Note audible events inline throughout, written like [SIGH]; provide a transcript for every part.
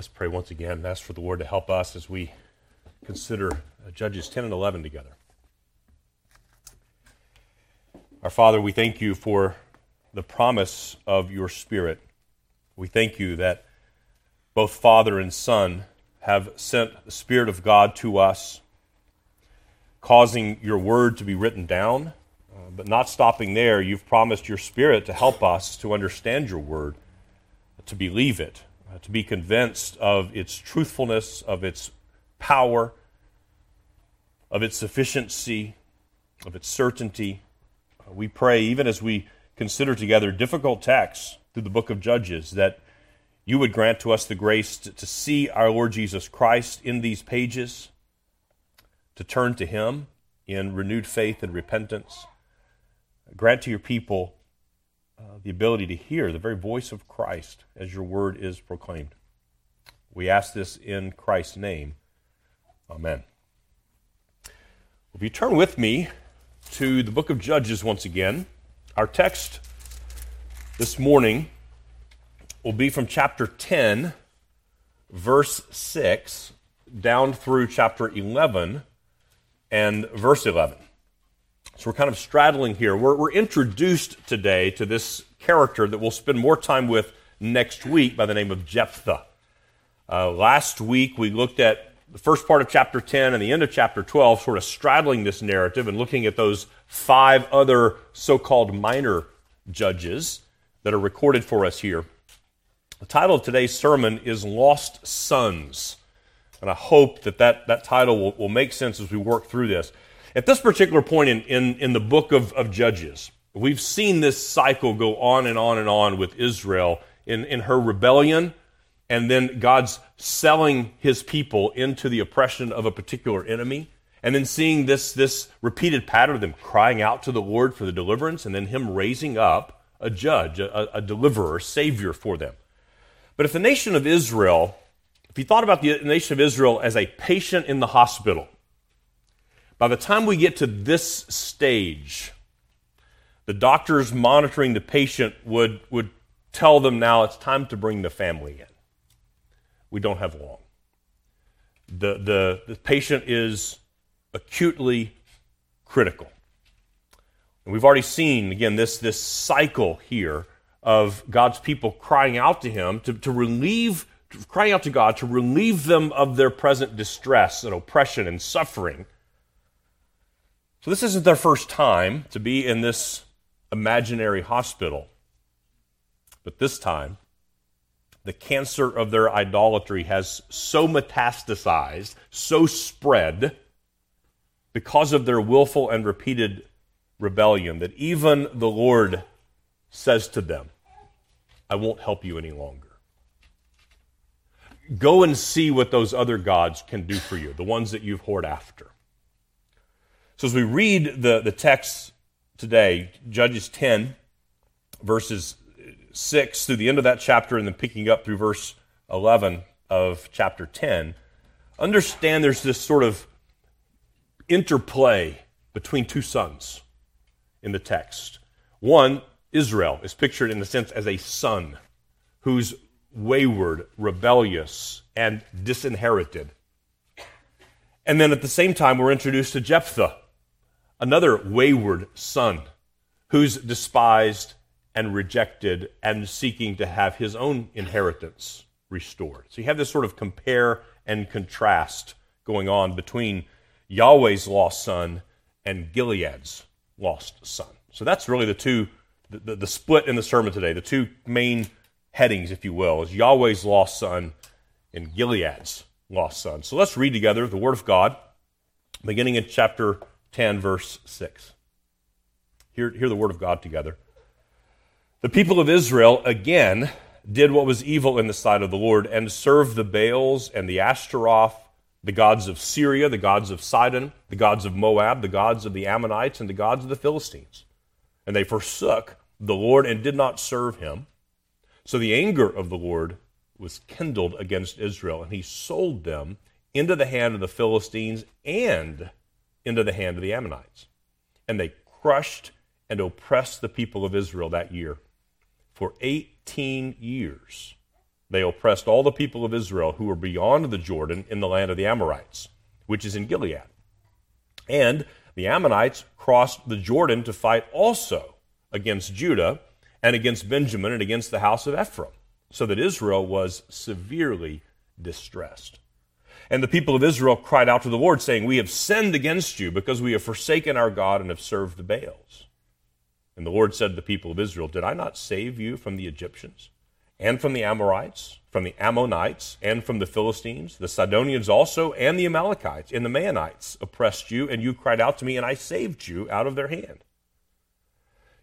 Let's pray once again and ask for the Lord to help us as we consider uh, Judges 10 and 11 together. Our Father, we thank you for the promise of your Spirit. We thank you that both Father and Son have sent the Spirit of God to us, causing your word to be written down. Uh, but not stopping there, you've promised your Spirit to help us to understand your word, to believe it, to be convinced of its truthfulness, of its power, of its sufficiency, of its certainty. Uh, we pray, even as we consider together difficult texts through the book of Judges, that you would grant to us the grace to, to see our Lord Jesus Christ in these pages, to turn to Him in renewed faith and repentance. Grant to your people uh, the ability to hear the very voice of Christ as your word is proclaimed. We ask this in Christ's name. Amen. If you turn with me to the book of Judges once again, our text this morning will be from chapter 10, verse 6, down through chapter 11 and verse 11. So we're kind of straddling here. We're, we're introduced today to this character that we'll spend more time with next week by the name of Jephthah. Uh, last week we looked at the first part of chapter 10 and the end of chapter 12, sort of straddling this narrative and looking at those five other so called minor judges that are recorded for us here. The title of today's sermon is Lost Sons. And I hope that that, that title will, will make sense as we work through this. At this particular point in, in, in the book of, of Judges, we've seen this cycle go on and on and on with Israel in, in her rebellion, and then God's selling his people into the oppression of a particular enemy, and then seeing this, this repeated pattern of them crying out to the Lord for the deliverance, and then him raising up a judge, a, a deliverer, savior for them. But if the nation of Israel, if you thought about the nation of Israel as a patient in the hospital, by the time we get to this stage, the doctors monitoring the patient would, would tell them now it's time to bring the family in. We don't have long. The, the, the patient is acutely critical. And we've already seen, again, this, this cycle here of God's people crying out to Him to, to relieve, crying out to God to relieve them of their present distress and oppression and suffering so, this isn't their first time to be in this imaginary hospital. But this time, the cancer of their idolatry has so metastasized, so spread, because of their willful and repeated rebellion, that even the Lord says to them, I won't help you any longer. Go and see what those other gods can do for you, the ones that you've whored after. So as we read the, the text today, Judges 10, verses 6 through the end of that chapter, and then picking up through verse 11 of chapter 10, understand there's this sort of interplay between two sons in the text. One, Israel, is pictured in the sense as a son who's wayward, rebellious, and disinherited. And then at the same time, we're introduced to Jephthah, another wayward son who's despised and rejected and seeking to have his own inheritance restored. So you have this sort of compare and contrast going on between Yahweh's lost son and Gilead's lost son. So that's really the two, the, the, the split in the sermon today, the two main headings, if you will, is Yahweh's lost son and Gilead's lost son. So let's read together the Word of God, beginning in chapter 10, verse 6. Hear, hear the word of God together. The people of Israel again did what was evil in the sight of the Lord and served the Baals and the Ashtaroth, the gods of Syria, the gods of Sidon, the gods of Moab, the gods of the Ammonites, and the gods of the Philistines. And they forsook the Lord and did not serve him. So the anger of the Lord was kindled against Israel, and he sold them into the hand of the Philistines and into the hand of the Ammonites. And they crushed and oppressed the people of Israel that year for 18 years. they oppressed all the people of Israel who were beyond the Jordan in the land of the Amorites, which is in Gilead. And the Ammonites crossed the Jordan to fight also against Judah and against Benjamin and against the house of Ephraim, so that Israel was severely distressed. And the people of Israel cried out to the Lord, saying, We have sinned against you because we have forsaken our God and have served the Baals. And the Lord said to the people of Israel, Did I not save you from the Egyptians, and from the Amorites, from the Ammonites, and from the Philistines? The Sidonians also, and the Amalekites, and the Maonites oppressed you, and you cried out to me, and I saved you out of their hand.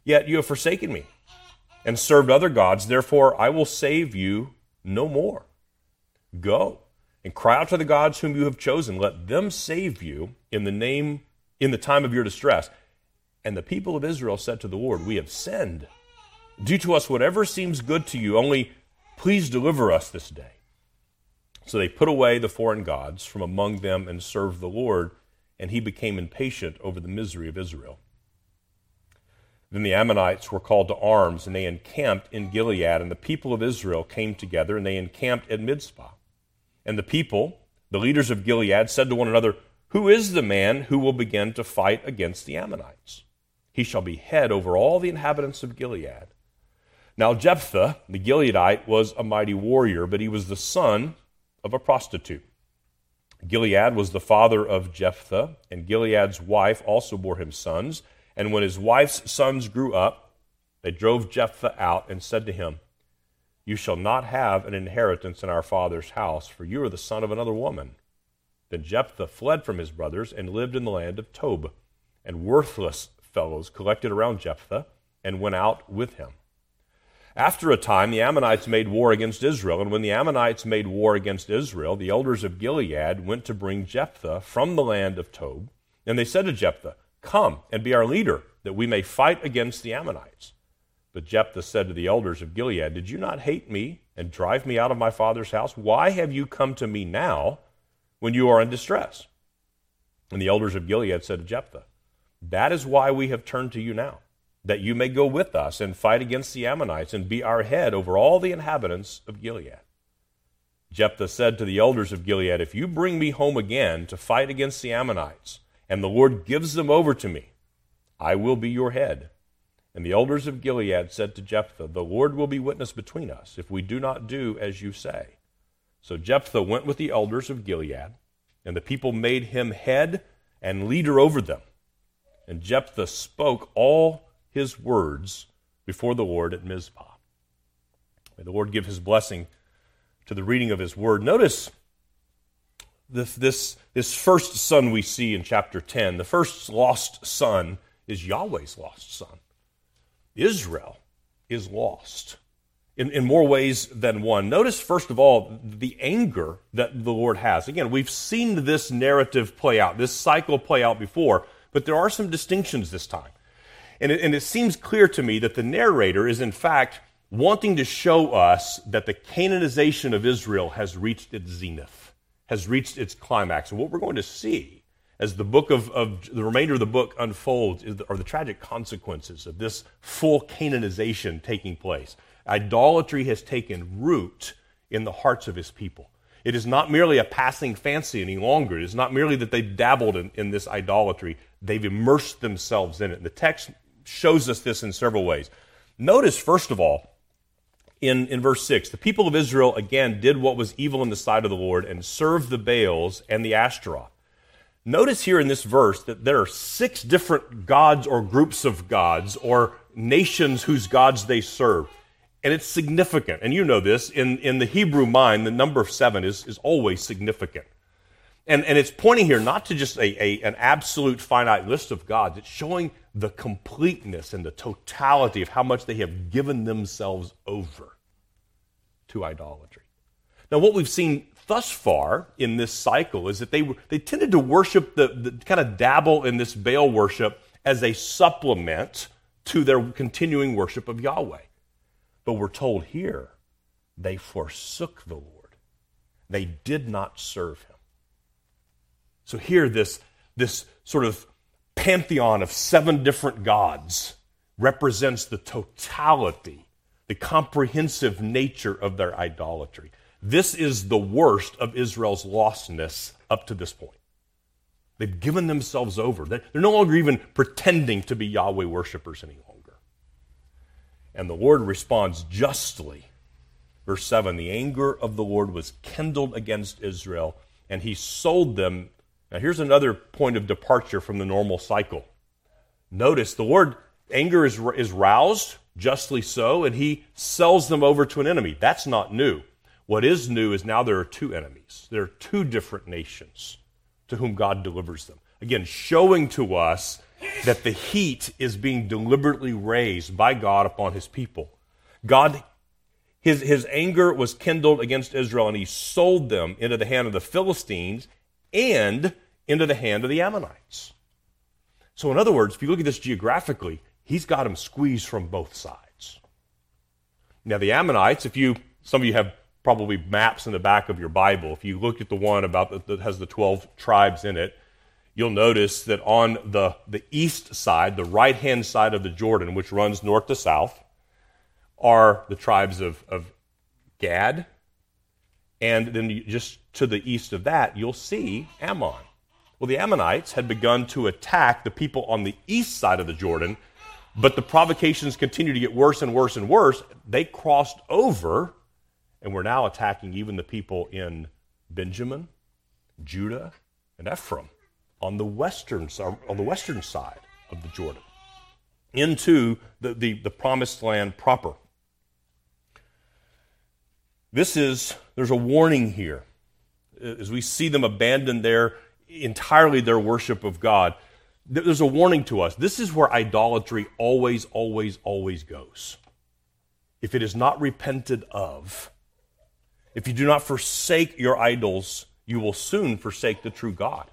Yet you have forsaken me and served other gods, therefore I will save you no more. Go and cry out to the gods whom you have chosen. Let them save you in the name, in the time of your distress. And the people of Israel said to the Lord, We have sinned. Do to us whatever seems good to you, only please deliver us this day. So they put away the foreign gods from among them and served the Lord, and he became impatient over the misery of Israel. Then the Ammonites were called to arms, and they encamped in Gilead, and the people of Israel came together, and they encamped at Mizpah. And the people, the leaders of Gilead, said to one another, Who is the man who will begin to fight against the Ammonites? He shall be head over all the inhabitants of Gilead. Now Jephthah, the Gileadite, was a mighty warrior, but he was the son of a prostitute. Gilead was the father of Jephthah, and Gilead's wife also bore him sons. And when his wife's sons grew up, they drove Jephthah out and said to him, you shall not have an inheritance in our father's house, for you are the son of another woman. Then Jephthah fled from his brothers and lived in the land of Tob. And worthless fellows collected around Jephthah and went out with him. After a time, the Ammonites made war against Israel. And when the Ammonites made war against Israel, the elders of Gilead went to bring Jephthah from the land of Tob. And they said to Jephthah, Come and be our leader, that we may fight against the Ammonites. But Jephthah said to the elders of Gilead, Did you not hate me and drive me out of my father's house? Why have you come to me now when you are in distress? And the elders of Gilead said to Jephthah, That is why we have turned to you now, that you may go with us and fight against the Ammonites and be our head over all the inhabitants of Gilead. Jephthah said to the elders of Gilead, If you bring me home again to fight against the Ammonites, and the Lord gives them over to me, I will be your head and the elders of Gilead said to Jephthah, The Lord will be witness between us if we do not do as you say. So Jephthah went with the elders of Gilead, and the people made him head and leader over them. And Jephthah spoke all his words before the Lord at Mizpah. May the Lord give his blessing to the reading of his word. Notice this, this, this first son we see in chapter 10. The first lost son is Yahweh's lost son. Israel is lost in, in more ways than one. Notice, first of all, the anger that the Lord has. Again, we've seen this narrative play out, this cycle play out before, but there are some distinctions this time. And it, and it seems clear to me that the narrator is, in fact, wanting to show us that the Canaanization of Israel has reached its zenith, has reached its climax. And what we're going to see as the book of, of the remainder of the book unfolds are the tragic consequences of this full Canaanization taking place. Idolatry has taken root in the hearts of his people. It is not merely a passing fancy any longer. It is not merely that they've dabbled in, in this idolatry, they've immersed themselves in it. And the text shows us this in several ways. Notice, first of all, in, in verse 6, the people of Israel again did what was evil in the sight of the Lord and served the Baals and the Ashtaroth. Notice here in this verse that there are six different gods or groups of gods or nations whose gods they serve. And it's significant. And you know this. In, in the Hebrew mind, the number seven is, is always significant. And, and it's pointing here not to just a, a, an absolute finite list of gods, it's showing the completeness and the totality of how much they have given themselves over to idolatry. Now, what we've seen thus far in this cycle is that they, they tended to worship the, the kind of dabble in this Baal worship as a supplement to their continuing worship of Yahweh. But we're told here they forsook the Lord, they did not serve him. So here, this, this sort of pantheon of seven different gods represents the totality the comprehensive nature of their idolatry. This is the worst of Israel's lostness up to this point. They've given themselves over. They're no longer even pretending to be Yahweh worshippers any longer. And the Lord responds justly. Verse 7 The anger of the Lord was kindled against Israel, and he sold them. Now, here's another point of departure from the normal cycle. Notice the Lord, anger is, is roused, justly so, and he sells them over to an enemy. That's not new. What is new is now there are two enemies. There are two different nations to whom God delivers them. Again, showing to us that the heat is being deliberately raised by God upon his people. God, his, his anger was kindled against Israel, and he sold them into the hand of the Philistines and into the hand of the Ammonites. So, in other words, if you look at this geographically, he's got them squeezed from both sides. Now, the Ammonites, if you, some of you have probably maps in the back of your Bible. If you look at the one about the, that has the 12 tribes in it, you'll notice that on the, the east side, the right hand side of the Jordan, which runs north to south, are the tribes of, of Gad. And then just to the east of that, you'll see Ammon. Well, the Ammonites had begun to attack the people on the east side of the Jordan, but the provocations continued to get worse and worse and worse. They crossed over and we're now attacking even the people in Benjamin, Judah, and Ephraim on the western, on the western side of the Jordan into the, the, the promised land proper. This is, there's a warning here. As we see them abandon their entirely their worship of God, there's a warning to us. This is where idolatry always, always, always goes. If it is not repented of, if you do not forsake your idols, you will soon forsake the true God.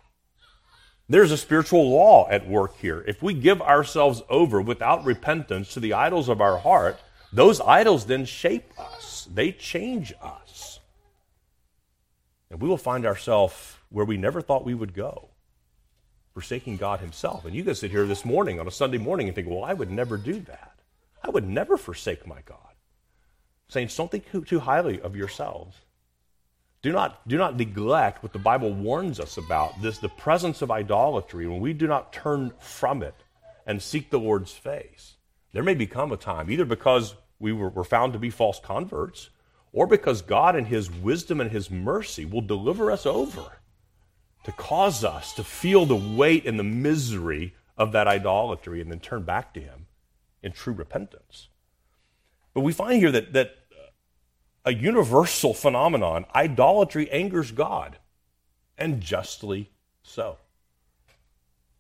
There's a spiritual law at work here. If we give ourselves over without repentance to the idols of our heart, those idols then shape us, they change us. And we will find ourselves where we never thought we would go, forsaking God Himself. And you can sit here this morning on a Sunday morning and think, well, I would never do that. I would never forsake my God. Saints, don't think too highly of yourselves. Do not, do not neglect what the Bible warns us about this the presence of idolatry when we do not turn from it and seek the Lord's face. There may become a time, either because we were, were found to be false converts, or because God, in His wisdom and His mercy, will deliver us over to cause us to feel the weight and the misery of that idolatry and then turn back to Him in true repentance. But we find here that, that a universal phenomenon idolatry angers God, and justly so.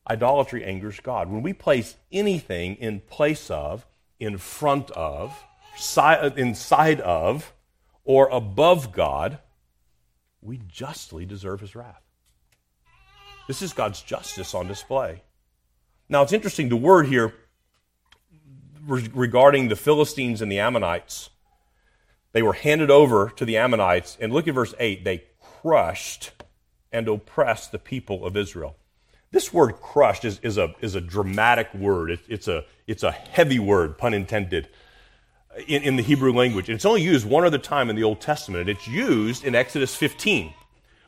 Idolatry angers God. When we place anything in place of, in front of, inside of, or above God, we justly deserve his wrath. This is God's justice on display. Now, it's interesting, the word here regarding the Philistines and the Ammonites. They were handed over to the Ammonites, and look at verse 8. They crushed and oppressed the people of Israel. This word crushed is, is, a, is a dramatic word. It, it's, a, it's a heavy word, pun intended, in, in the Hebrew language. And it's only used one other time in the Old Testament. It's used in Exodus 15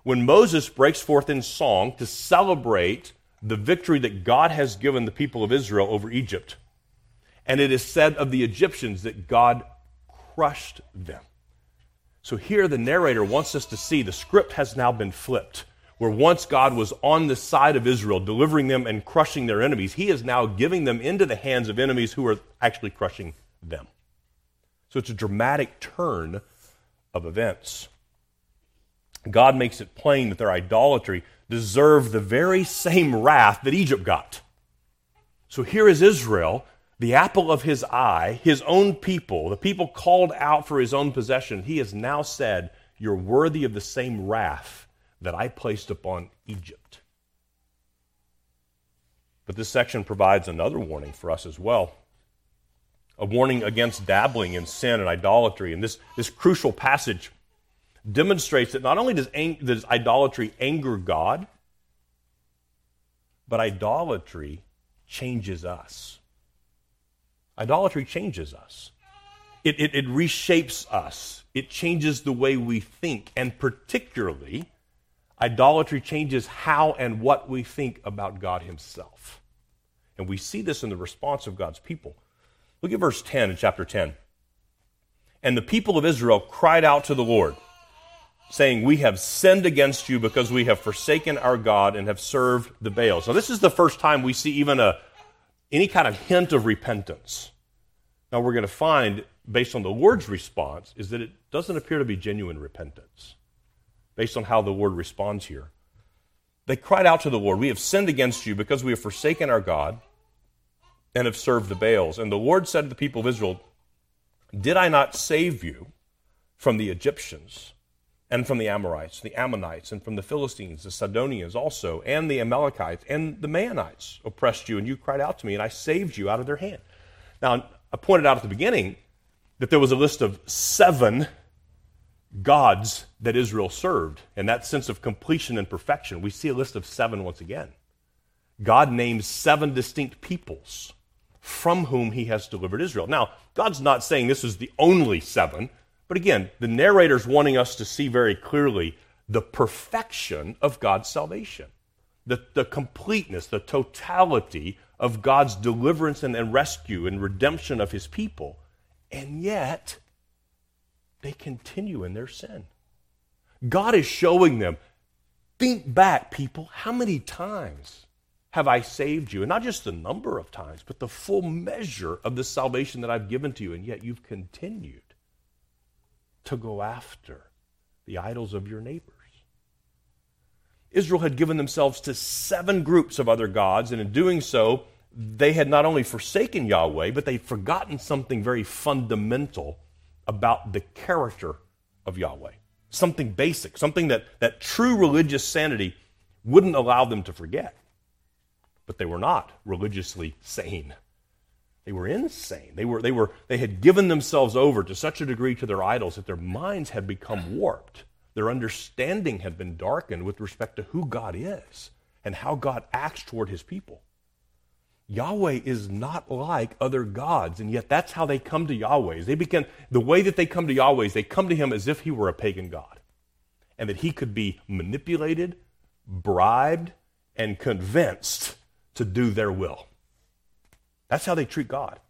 when Moses breaks forth in song to celebrate the victory that God has given the people of Israel over Egypt. And it is said of the Egyptians that God crushed them. So here the narrator wants us to see the script has now been flipped. Where once God was on the side of Israel, delivering them and crushing their enemies, he is now giving them into the hands of enemies who are actually crushing them. So it's a dramatic turn of events. God makes it plain that their idolatry deserved the very same wrath that Egypt got. So here is Israel the apple of his eye, his own people, the people called out for his own possession, he has now said, You're worthy of the same wrath that I placed upon Egypt. But this section provides another warning for us as well a warning against dabbling in sin and idolatry. And this, this crucial passage demonstrates that not only does, ang- does idolatry anger God, but idolatry changes us. Idolatry changes us. It, it, it reshapes us, it changes the way we think, and particularly, idolatry changes how and what we think about God Himself. And we see this in the response of God's people. Look at verse 10 in chapter 10. And the people of Israel cried out to the Lord, saying, We have sinned against you because we have forsaken our God and have served the Baals. Now, this is the first time we see even a, any kind of hint of repentance. Now, we're going to find, based on the Lord's response, is that it doesn't appear to be genuine repentance, based on how the Lord responds here. They cried out to the Lord, We have sinned against you because we have forsaken our God and have served the Baals. And the Lord said to the people of Israel, Did I not save you from the Egyptians? And from the Amorites, the Ammonites, and from the Philistines, the Sidonians also, and the Amalekites, and the Maonites oppressed you, and you cried out to me, and I saved you out of their hand. Now, I pointed out at the beginning that there was a list of seven gods that Israel served, and that sense of completion and perfection. We see a list of seven once again. God names seven distinct peoples from whom he has delivered Israel. Now, God's not saying this is the only seven. But again, the narrator's wanting us to see very clearly the perfection of God's salvation, the, the completeness, the totality of God's deliverance and, and rescue and redemption of his people. And yet, they continue in their sin. God is showing them think back, people, how many times have I saved you? And not just the number of times, but the full measure of the salvation that I've given to you, and yet you've continued to go after the idols of your neighbors. Israel had given themselves to seven groups of other gods, and in doing so, they had not only forsaken Yahweh, but they'd forgotten something very fundamental about the character of Yahweh. Something basic, something that, that true religious sanity wouldn't allow them to forget. But they were not religiously sane. They were insane. They, were, they, were, they had given themselves over to such a degree to their idols that their minds had become warped. Their understanding had been darkened with respect to who God is and how God acts toward his people. Yahweh is not like other gods, and yet that's how they come to Yahweh. They begin the way that they come to Yahweh is they come to him as if he were a pagan god, and that he could be manipulated, bribed, and convinced to do their will. That's how they treat God.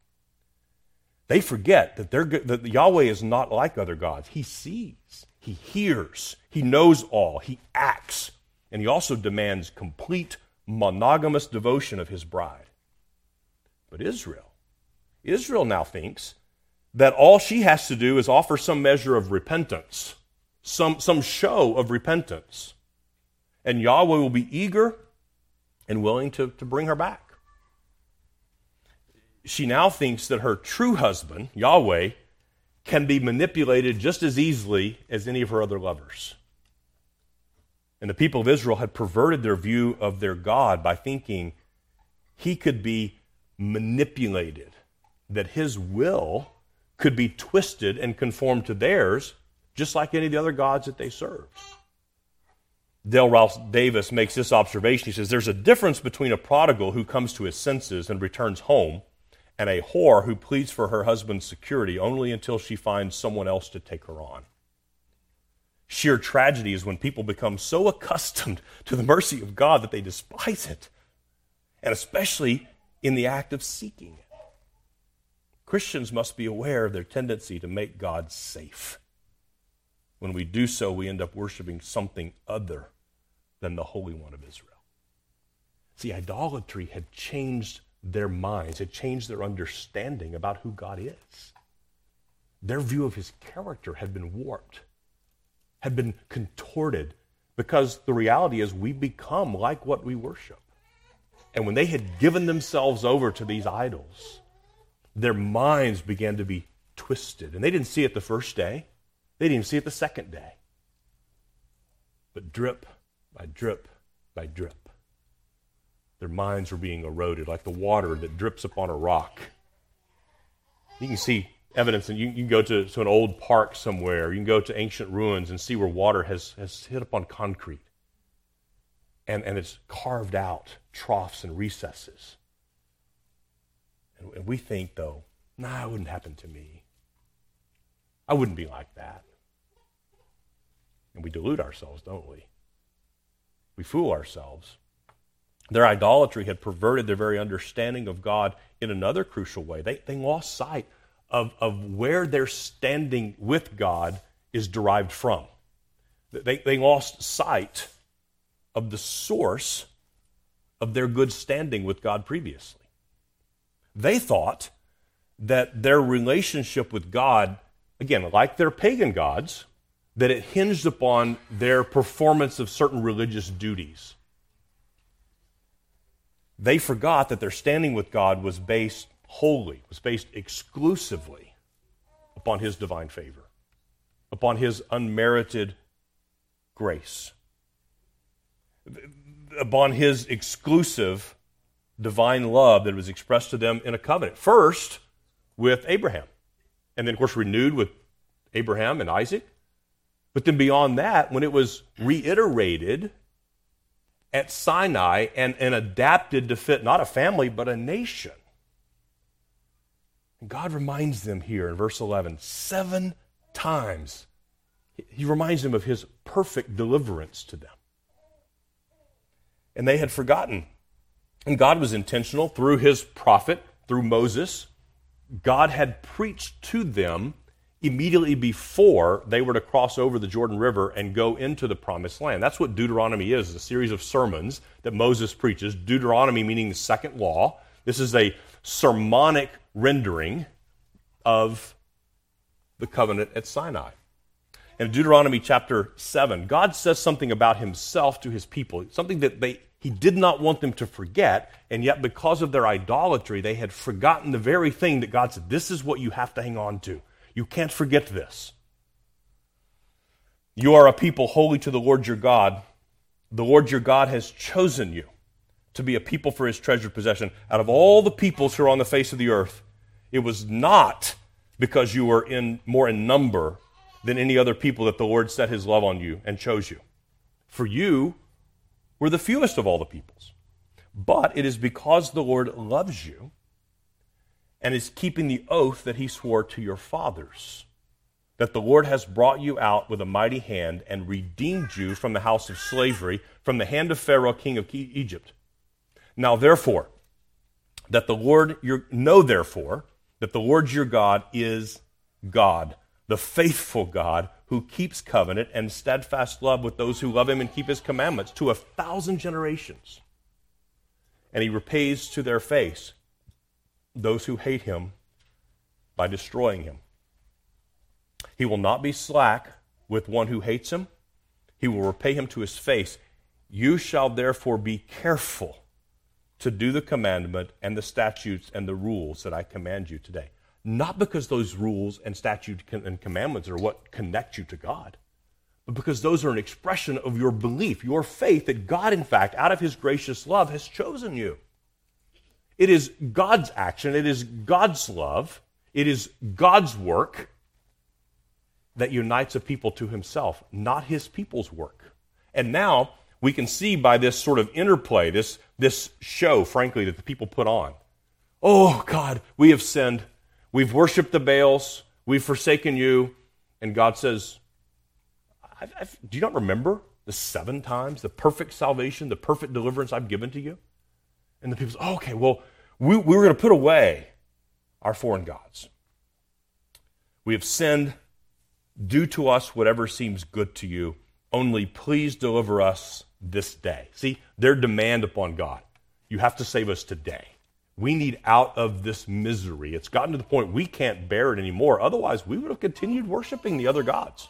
They forget that, they're, that Yahweh is not like other gods. He sees, He hears, He knows all, He acts, and He also demands complete monogamous devotion of His bride. But Israel, Israel now thinks that all she has to do is offer some measure of repentance, some, some show of repentance. And Yahweh will be eager and willing to, to bring her back she now thinks that her true husband, Yahweh, can be manipulated just as easily as any of her other lovers. And the people of Israel had perverted their view of their God by thinking he could be manipulated, that his will could be twisted and conformed to theirs, just like any of the other gods that they served. Dale Ralph Davis makes this observation. He says, There's a difference between a prodigal who comes to his senses and returns home and a whore who pleads for her husband's security only until she finds someone else to take her on. Sheer tragedy is when people become so accustomed to the mercy of God that they despise it, and especially in the act of seeking it. Christians must be aware of their tendency to make God safe. When we do so, we end up worshiping something other than the Holy One of Israel. See, idolatry had changed their minds, it changed their understanding about who God is. Their view of his character had been warped, had been contorted, because the reality is we become like what we worship. And when they had given themselves over to these idols, their minds began to be twisted. And they didn't see it the first day, they didn't even see it the second day. But drip by drip by drip, their minds were being eroded like the water that drips upon a rock. You can see evidence, and you, you can go to, to an old park somewhere, you can go to ancient ruins and see where water has, has hit upon concrete. And, and it's carved out troughs and recesses. And, and we think, though, nah, it wouldn't happen to me. I wouldn't be like that. And we delude ourselves, don't we? We fool ourselves. Their idolatry had perverted their very understanding of God in another crucial way. They, they lost sight of, of where their standing with God is derived from. They, they lost sight of the source of their good standing with God previously. They thought that their relationship with God, again, like their pagan gods, that it hinged upon their performance of certain religious duties. They forgot that their standing with God was based wholly, was based exclusively upon His divine favor, upon His unmerited grace, upon His exclusive divine love that was expressed to them in a covenant. First, with Abraham, and then, of course, renewed with Abraham and Isaac. But then beyond that, when it was reiterated at Sinai and, and adapted to fit not a family, but a nation. And God reminds them here in verse 11 seven times. He reminds them of his perfect deliverance to them. And they had forgotten. And God was intentional through his prophet, through Moses. God had preached to them immediately before they were to cross over the Jordan River and go into the promised land. That's what Deuteronomy is, a series of sermons that Moses preaches. Deuteronomy meaning the second law. This is a sermonic rendering of the covenant at Sinai. In Deuteronomy chapter 7, God says something about himself to his people, something that they, he did not want them to forget, and yet because of their idolatry, they had forgotten the very thing that God said, This is what you have to hang on to. You can't forget this. You are a people holy to the Lord your God. The Lord your God has chosen you to be a people for his treasured possession. Out of all the peoples who are on the face of the earth, it was not because you were in more in number than any other people that the Lord set his love on you and chose you. For you were the fewest of all the peoples. But it is because the Lord loves you and is keeping the oath that he swore to your fathers. That the Lord has brought you out with a mighty hand and redeemed you from the house of slavery, from the hand of Pharaoh, king of Egypt. Now, therefore, that the Lord your know therefore that the Lord your God is God, the faithful God who keeps covenant and steadfast love with those who love him and keep his commandments to a thousand generations. And he repays to their face those who hate him by destroying him. He will not be slack with one who hates him, he will repay him to his face. You shall therefore be careful to do the commandment and the statutes and the rules that I command you today. Not because those rules and statutes and commandments are what connect you to God, but because those are an expression of your belief, your faith that God, in fact, out of his gracious love, has chosen you. It is God's action, it is God's love, it is God's work that unites a people to himself, not his people's work. And now we can see by this sort of interplay, this, this show, frankly, that the people put on. Oh, God, we have sinned. We've worshiped the Baals. We've forsaken you. And God says, I've, I've, Do you not remember the seven times, the perfect salvation, the perfect deliverance I've given to you? And the people say, oh, okay, well, we, we were going to put away our foreign gods. We have sinned. Do to us whatever seems good to you. Only please deliver us this day. See, their demand upon God. You have to save us today. We need out of this misery. It's gotten to the point we can't bear it anymore. Otherwise, we would have continued worshiping the other gods.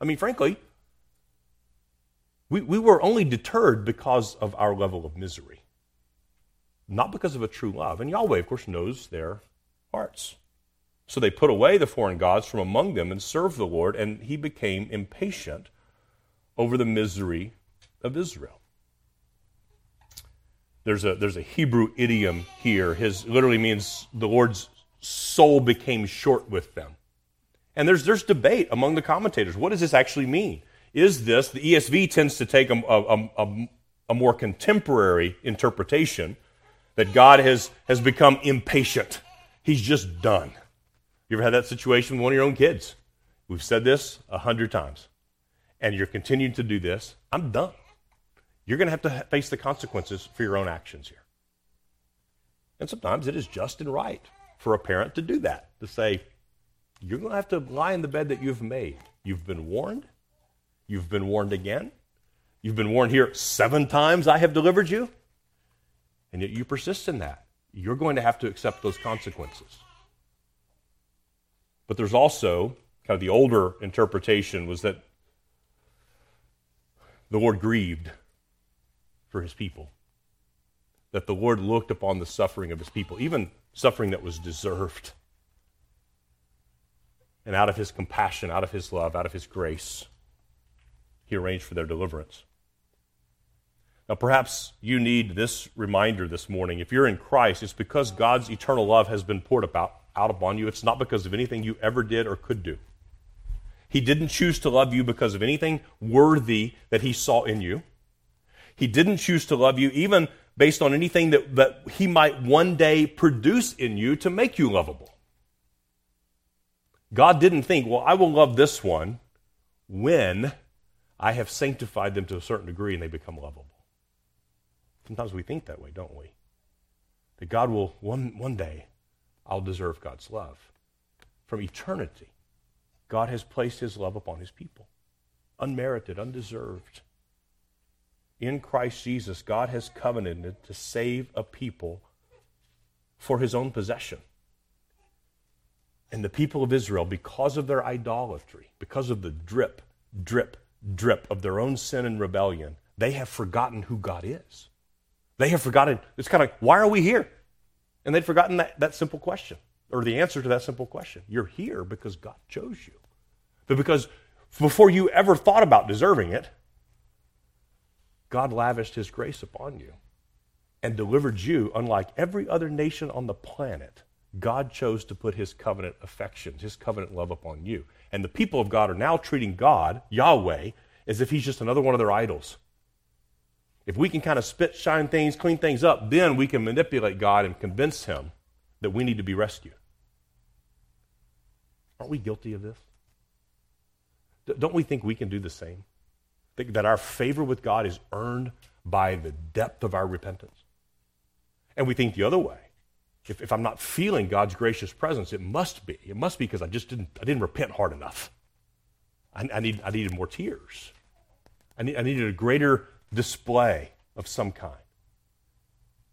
I mean, frankly, we, we were only deterred because of our level of misery not because of a true love. And Yahweh, of course, knows their hearts. So they put away the foreign gods from among them and served the Lord, and he became impatient over the misery of Israel. There's a, there's a Hebrew idiom here. His literally means the Lord's soul became short with them. And there's, there's debate among the commentators. What does this actually mean? Is this, the ESV tends to take a, a, a, a more contemporary interpretation that God has, has become impatient. He's just done. You ever had that situation with one of your own kids? we've said this a hundred times, and you're continuing to do this, I'm done. You're going to have to face the consequences for your own actions here. And sometimes it is just and right for a parent to do that, to say, you're going to have to lie in the bed that you've made. You've been warned. You've been warned again. You've been warned here seven times I have delivered you. And yet you persist in that. You're going to have to accept those consequences. But there's also kind of the older interpretation was that the Lord grieved for his people. That the Lord looked upon the suffering of his people, even suffering that was deserved. And out of his compassion, out of his love, out of his grace, he arranged for their deliverance. Now, perhaps you need this reminder this morning. If you're in Christ, it's because God's eternal love has been poured about, out upon you. It's not because of anything you ever did or could do. He didn't choose to love you because of anything worthy that he saw in you. He didn't choose to love you even based on anything that, that he might one day produce in you to make you lovable. God didn't think, well, I will love this one when I have sanctified them to a certain degree and they become lovable. Sometimes we think that way, don't we? That God will, one, one day, I'll deserve God's love. From eternity, God has placed his love upon his people, unmerited, undeserved. In Christ Jesus, God has covenanted to save a people for his own possession. And the people of Israel, because of their idolatry, because of the drip, drip, drip of their own sin and rebellion, they have forgotten who God is. They have forgotten, it's kind of, why are we here? And they'd forgotten that, that simple question, or the answer to that simple question. You're here because God chose you. But because before you ever thought about deserving it, God lavished his grace upon you and delivered you, unlike every other nation on the planet. God chose to put his covenant affections, his covenant love upon you. And the people of God are now treating God, Yahweh, as if he's just another one of their idols. If we can kind of spit, shine things, clean things up, then we can manipulate God and convince him that we need to be rescued. Aren't we guilty of this? Don't we think we can do the same? Think that our favor with God is earned by the depth of our repentance. And we think the other way. If, if I'm not feeling God's gracious presence, it must be. It must be because I just didn't, I didn't repent hard enough. I, I, need, I needed more tears. I, need, I needed a greater display of some kind.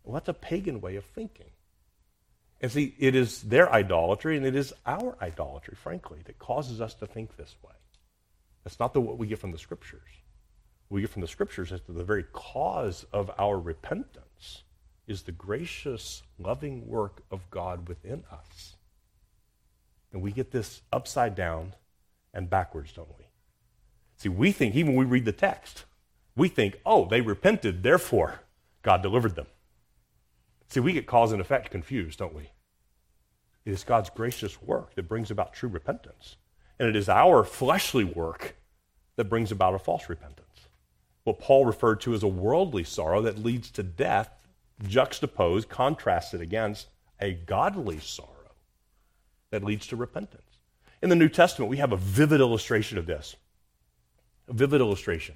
Well, that's a pagan way of thinking. And see, it is their idolatry and it is our idolatry, frankly, that causes us to think this way. That's not the, what we get from the scriptures. What we get from the scriptures is that the very cause of our repentance is the gracious, loving work of God within us. And we get this upside down and backwards, don't we? See, we think, even when we read the text, we think, oh, they repented, therefore God delivered them. See, we get cause and effect confused, don't we? It is God's gracious work that brings about true repentance. And it is our fleshly work that brings about a false repentance. What Paul referred to as a worldly sorrow that leads to death, juxtaposed, contrasted against a godly sorrow that leads to repentance. In the New Testament, we have a vivid illustration of this. A vivid illustration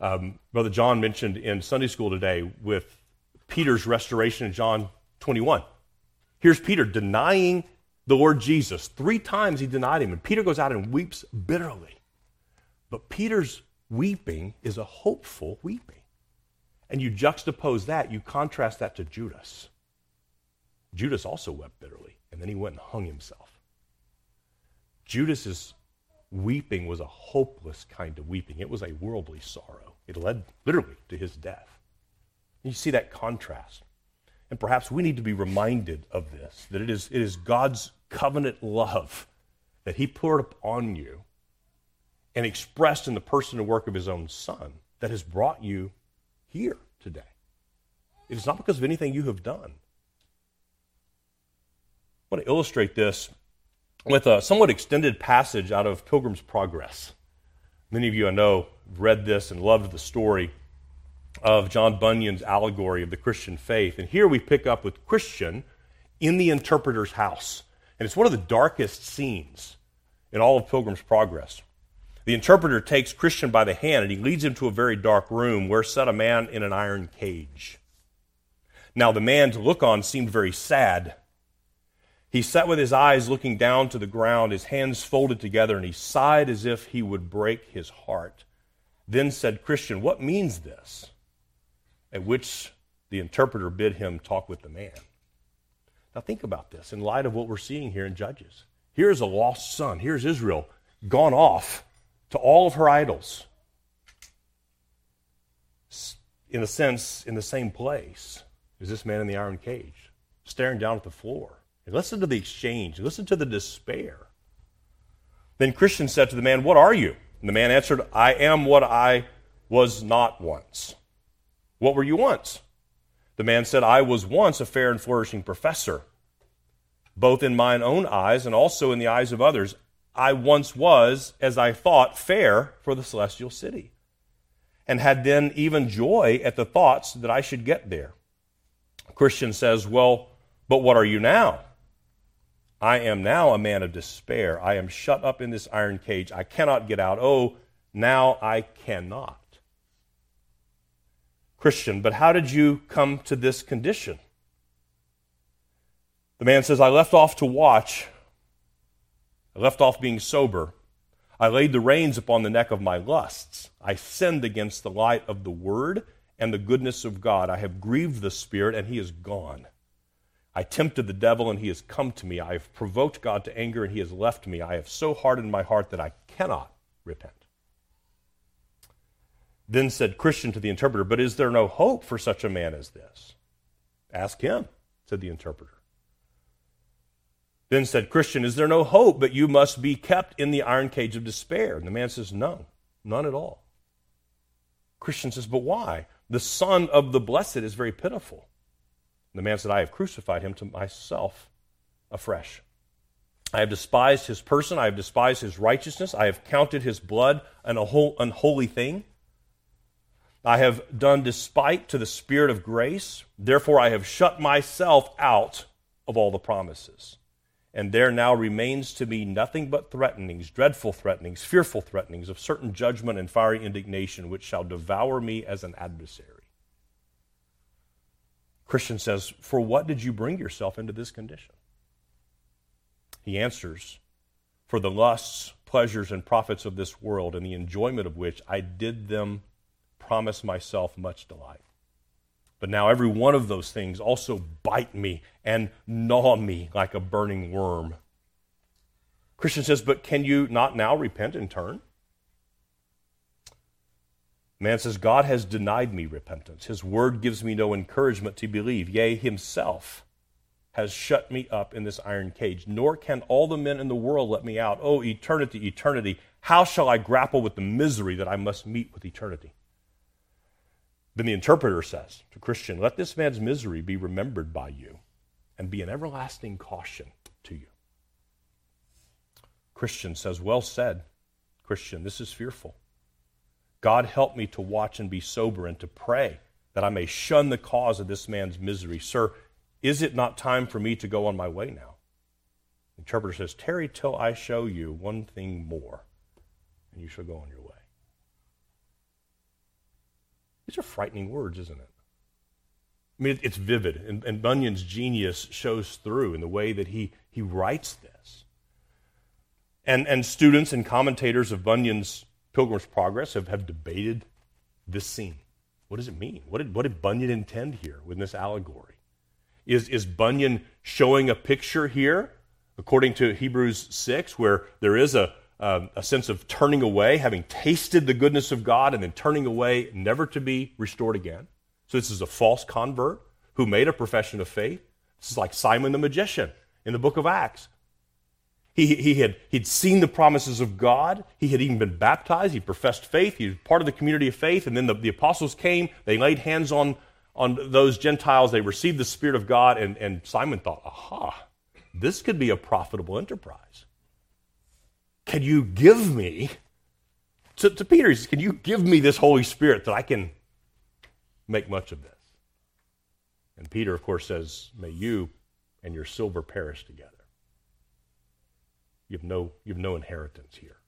um, Brother John mentioned in Sunday school today with Peter's restoration in John 21. Here's Peter denying the Lord Jesus. Three times he denied him, and Peter goes out and weeps bitterly. But Peter's weeping is a hopeful weeping. And you juxtapose that, you contrast that to Judas. Judas also wept bitterly, and then he went and hung himself. Judas's weeping was a hopeless kind of weeping. It was a worldly sorrow. It led literally to his death. And you see that contrast. And perhaps we need to be reminded of this that it is, it is God's covenant love that he poured upon you and expressed in the person and work of his own son that has brought you here today. It is not because of anything you have done. I want to illustrate this with a somewhat extended passage out of Pilgrim's Progress. Many of you I know read this and loved the story of John Bunyan's allegory of the Christian faith. And here we pick up with Christian in the interpreter's house. And it's one of the darkest scenes in all of Pilgrim's Progress. The interpreter takes Christian by the hand and he leads him to a very dark room where sat a man in an iron cage. Now, the man to look on seemed very sad. He sat with his eyes looking down to the ground, his hands folded together, and he sighed as if he would break his heart. Then said Christian, What means this? At which the interpreter bid him talk with the man. Now, think about this in light of what we're seeing here in Judges. Here's a lost son. Here's Israel gone off to all of her idols. In a sense, in the same place is this man in the iron cage, staring down at the floor. And listen to the exchange, listen to the despair. Then Christian said to the man, What are you? And the man answered, I am what I was not once. What were you once? The man said, I was once a fair and flourishing professor, both in mine own eyes and also in the eyes of others. I once was, as I thought, fair for the celestial city, and had then even joy at the thoughts that I should get there. Christian says, Well, but what are you now? I am now a man of despair. I am shut up in this iron cage. I cannot get out. Oh, now I cannot. Christian, but how did you come to this condition? The man says, I left off to watch. I left off being sober. I laid the reins upon the neck of my lusts. I sinned against the light of the word and the goodness of God. I have grieved the Spirit, and he is gone. I tempted the devil, and he has come to me. I have provoked God to anger, and he has left me. I have so hardened my heart that I cannot repent. Then said Christian to the interpreter, But is there no hope for such a man as this? Ask him, said the interpreter. Then said Christian, Is there no hope, but you must be kept in the iron cage of despair? And the man says, No, none at all. Christian says, But why? The Son of the Blessed is very pitiful. The man said, I have crucified him to myself afresh. I have despised his person. I have despised his righteousness. I have counted his blood an unholy thing. I have done despite to the Spirit of grace. Therefore, I have shut myself out of all the promises. And there now remains to me nothing but threatenings, dreadful threatenings, fearful threatenings of certain judgment and fiery indignation, which shall devour me as an adversary. Christian says, For what did you bring yourself into this condition? He answers, For the lusts, pleasures, and profits of this world, and the enjoyment of which I did them promise myself much delight. But now every one of those things also bite me and gnaw me like a burning worm. Christian says, But can you not now repent and turn? Man says, God has denied me repentance. His word gives me no encouragement to believe. Yea, himself has shut me up in this iron cage. Nor can all the men in the world let me out. Oh, eternity, eternity. How shall I grapple with the misery that I must meet with eternity? Then the interpreter says to Christian, Let this man's misery be remembered by you and be an everlasting caution to you. Christian says, Well said, Christian, this is fearful. God help me to watch and be sober and to pray that I may shun the cause of this man's misery. Sir, is it not time for me to go on my way now? The interpreter says, Tarry till I show you one thing more, and you shall go on your way. These are frightening words, isn't it? I mean, it's vivid, and, and Bunyan's genius shows through in the way that he, he writes this. And, and students and commentators of Bunyan's Pilgrim's Progress have, have debated this scene. What does it mean? What did, what did Bunyan intend here with this allegory? Is, is Bunyan showing a picture here, according to Hebrews 6, where there is a, a sense of turning away, having tasted the goodness of God, and then turning away, never to be restored again? So this is a false convert who made a profession of faith. This is like Simon the magician in the book of Acts. He, he had he'd seen the promises of God. He had even been baptized. He professed faith. He was part of the community of faith. And then the, the apostles came. They laid hands on, on those Gentiles. They received the Spirit of God. And, and Simon thought, aha, this could be a profitable enterprise. Can you give me, to, to Peter, he says, can you give me this Holy Spirit that I can make much of this? And Peter, of course, says, may you and your silver perish together. You have no, you have no inheritance here.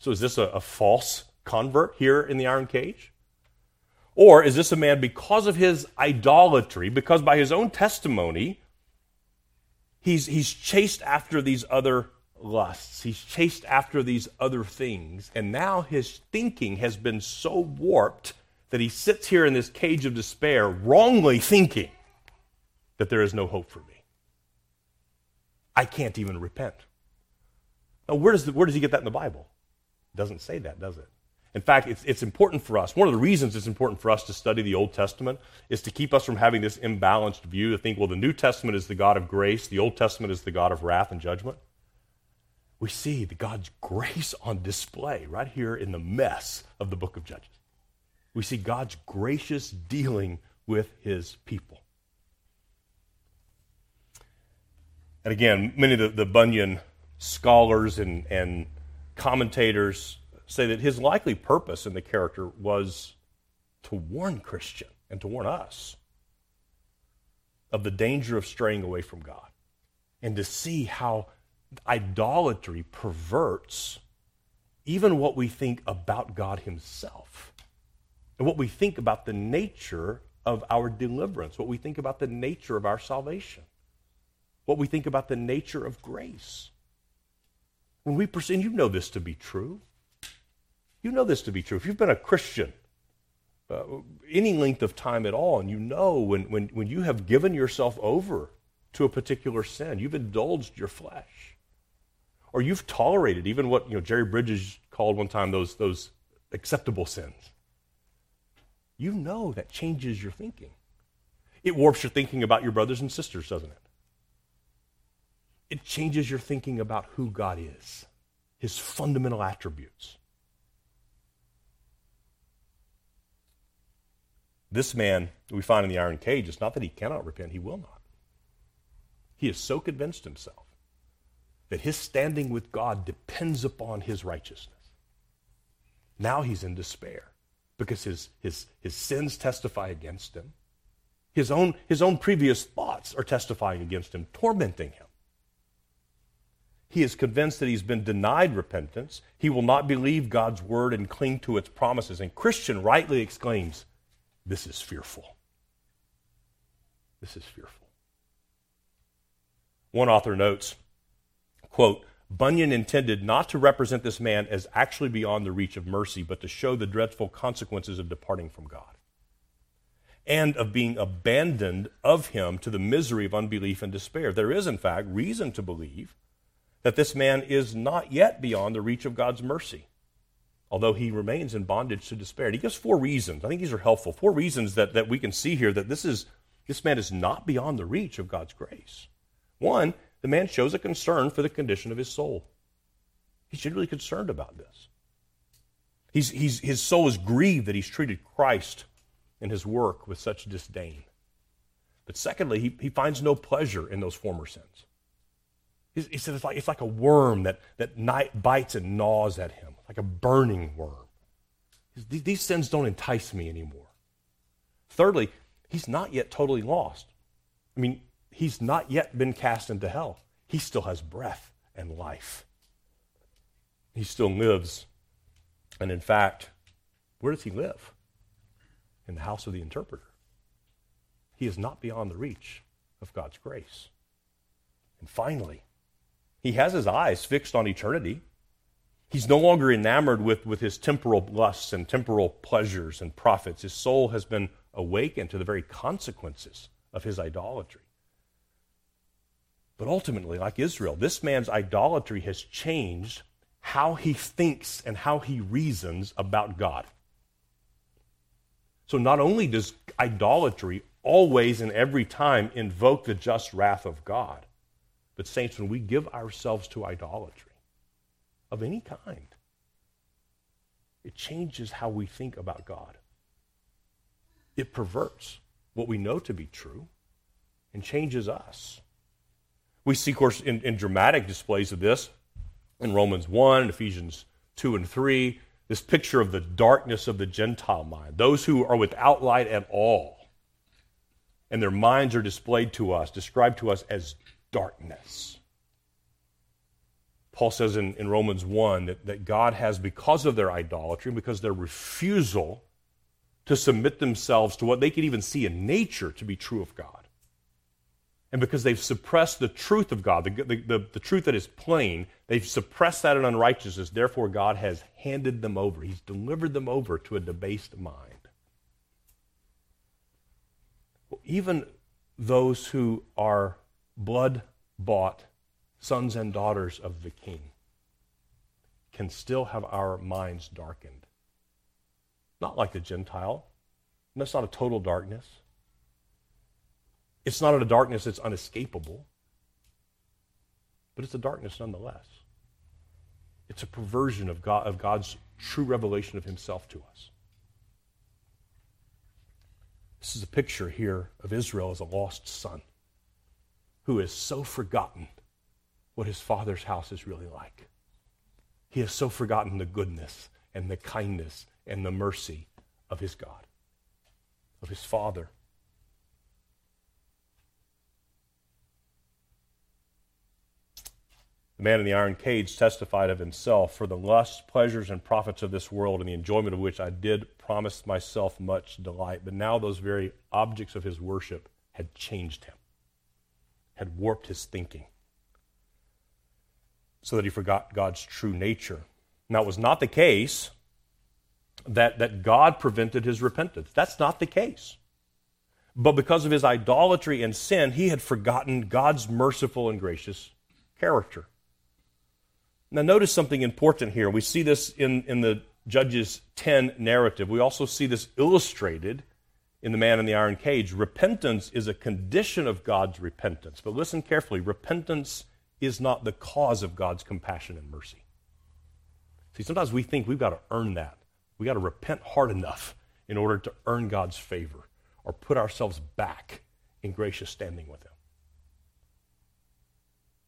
So is this a, a false convert here in the iron cage? Or is this a man because of his idolatry, because by his own testimony, he's, he's chased after these other lusts, he's chased after these other things, and now his thinking has been so warped that he sits here in this cage of despair, wrongly thinking that there is no hope for me. I can't even repent. Now, where does, the, where does he get that in the Bible? It doesn't say that, does it? In fact, it's, it's important for us. One of the reasons it's important for us to study the Old Testament is to keep us from having this imbalanced view to think, well, the New Testament is the God of grace, the Old Testament is the God of wrath and judgment. We see the God's grace on display right here in the mess of the book of Judges. We see God's gracious dealing with his people. And again, many of the, the Bunyan scholars and, and commentators say that his likely purpose in the character was to warn Christian and to warn us of the danger of straying away from God and to see how idolatry perverts even what we think about God Himself and what we think about the nature of our deliverance, what we think about the nature of our salvation, what we think about the nature of grace. When we perceive, you know this to be true. You know this to be true. If you've been a Christian uh, any length of time at all, and you know when, when, when you have given yourself over to a particular sin, you've indulged your flesh, or you've tolerated even what you know Jerry Bridges called one time those, those acceptable sins. You know that changes your thinking. It warps your thinking about your brothers and sisters, doesn't it? It changes your thinking about who God is, his fundamental attributes. This man we find in the iron cage, it's not that he cannot repent, he will not. He has so convinced himself that his standing with God depends upon his righteousness. Now he's in despair because his, his, his sins testify against him. His own, his own previous thoughts are testifying against him, tormenting him. He is convinced that he's been denied repentance. He will not believe God's word and cling to its promises. And Christian rightly exclaims, this is fearful. This is fearful. One author notes, quote, Bunyan intended not to represent this man as actually beyond the reach of mercy, but to show the dreadful consequences of departing from God and of being abandoned of him to the misery of unbelief and despair. There is, in fact, reason to believe that this man is not yet beyond the reach of God's mercy although he remains in bondage to despair. And he gives four reasons. I think these are helpful. Four reasons that, that we can see here that this is this man is not beyond the reach of God's grace. One, the man shows a concern for the condition of his soul. He's genuinely concerned about this. He's, he's, his soul is grieved that he's treated Christ and his work with such disdain. But secondly, he, he finds no pleasure in those former sins. He, said it's like, it's like a worm that, that night bites and gnaws at him like a burning worm. These sins don't entice me anymore. Thirdly, he's not yet totally lost. I mean, he's not yet been cast into hell. He still has breath and life. He still lives. And in fact, where does he live? In the house of the interpreter. He is not beyond the reach of God's grace. And finally, he has his eyes fixed on eternity. He's no longer enamored with, with his temporal lusts and temporal pleasures and profits. His soul has been awakened to the very consequences of his idolatry. But ultimately, like Israel, this man's idolatry has changed how he thinks and how he reasons about God. So not only does idolatry always and every time invoke the just wrath of God, but, saints, when we give ourselves to idolatry, of any kind. It changes how we think about God. It perverts what we know to be true and changes us. We see, of course, in, in dramatic displays of this in Romans 1, Ephesians 2 and 3, this picture of the darkness of the Gentile mind, those who are without light at all. And their minds are displayed to us, described to us as darkness. Paul says in, in Romans 1 that, that God has, because of their idolatry, because their refusal to submit themselves to what they could even see in nature to be true of God, and because they've suppressed the truth of God, the, the, the, the, truth that is plain, they've suppressed that in unrighteousness. Therefore, God has handed them over. He's delivered them over to a debased mind. Well, even those who are blood bought sons and daughters of the King can still have our minds darkened. Not like the Gentile. That's not a total darkness. It's not a darkness that's unescapable, but it's a darkness nonetheless. It's a perversion of, God, of God's true revelation of himself to us. This is a picture here of Israel as a lost son who has so forgotten what his father's house is really like. He has so forgotten the goodness and the kindness and the mercy of his God, of his father. The man in the iron cage testified of himself, For the lusts, pleasures, and profits of this world, and the enjoyment of which I did promise myself much delight. But now those very objects of his worship had changed him, had warped his thinking, so that he forgot God's true nature. Now, it was not the case that, that God prevented his repentance. That's not the case. But because of his idolatry and sin, he had forgotten God's merciful and gracious character. Now, notice something important here. We see this in, in the Judges 10 narrative. We also see this illustrated in the man in the iron cage. Repentance is a condition of God's repentance. But listen carefully repentance is not the cause of God's compassion and mercy. See, sometimes we think we've got to earn that. We've got to repent hard enough in order to earn God's favor or put ourselves back in gracious standing with Him.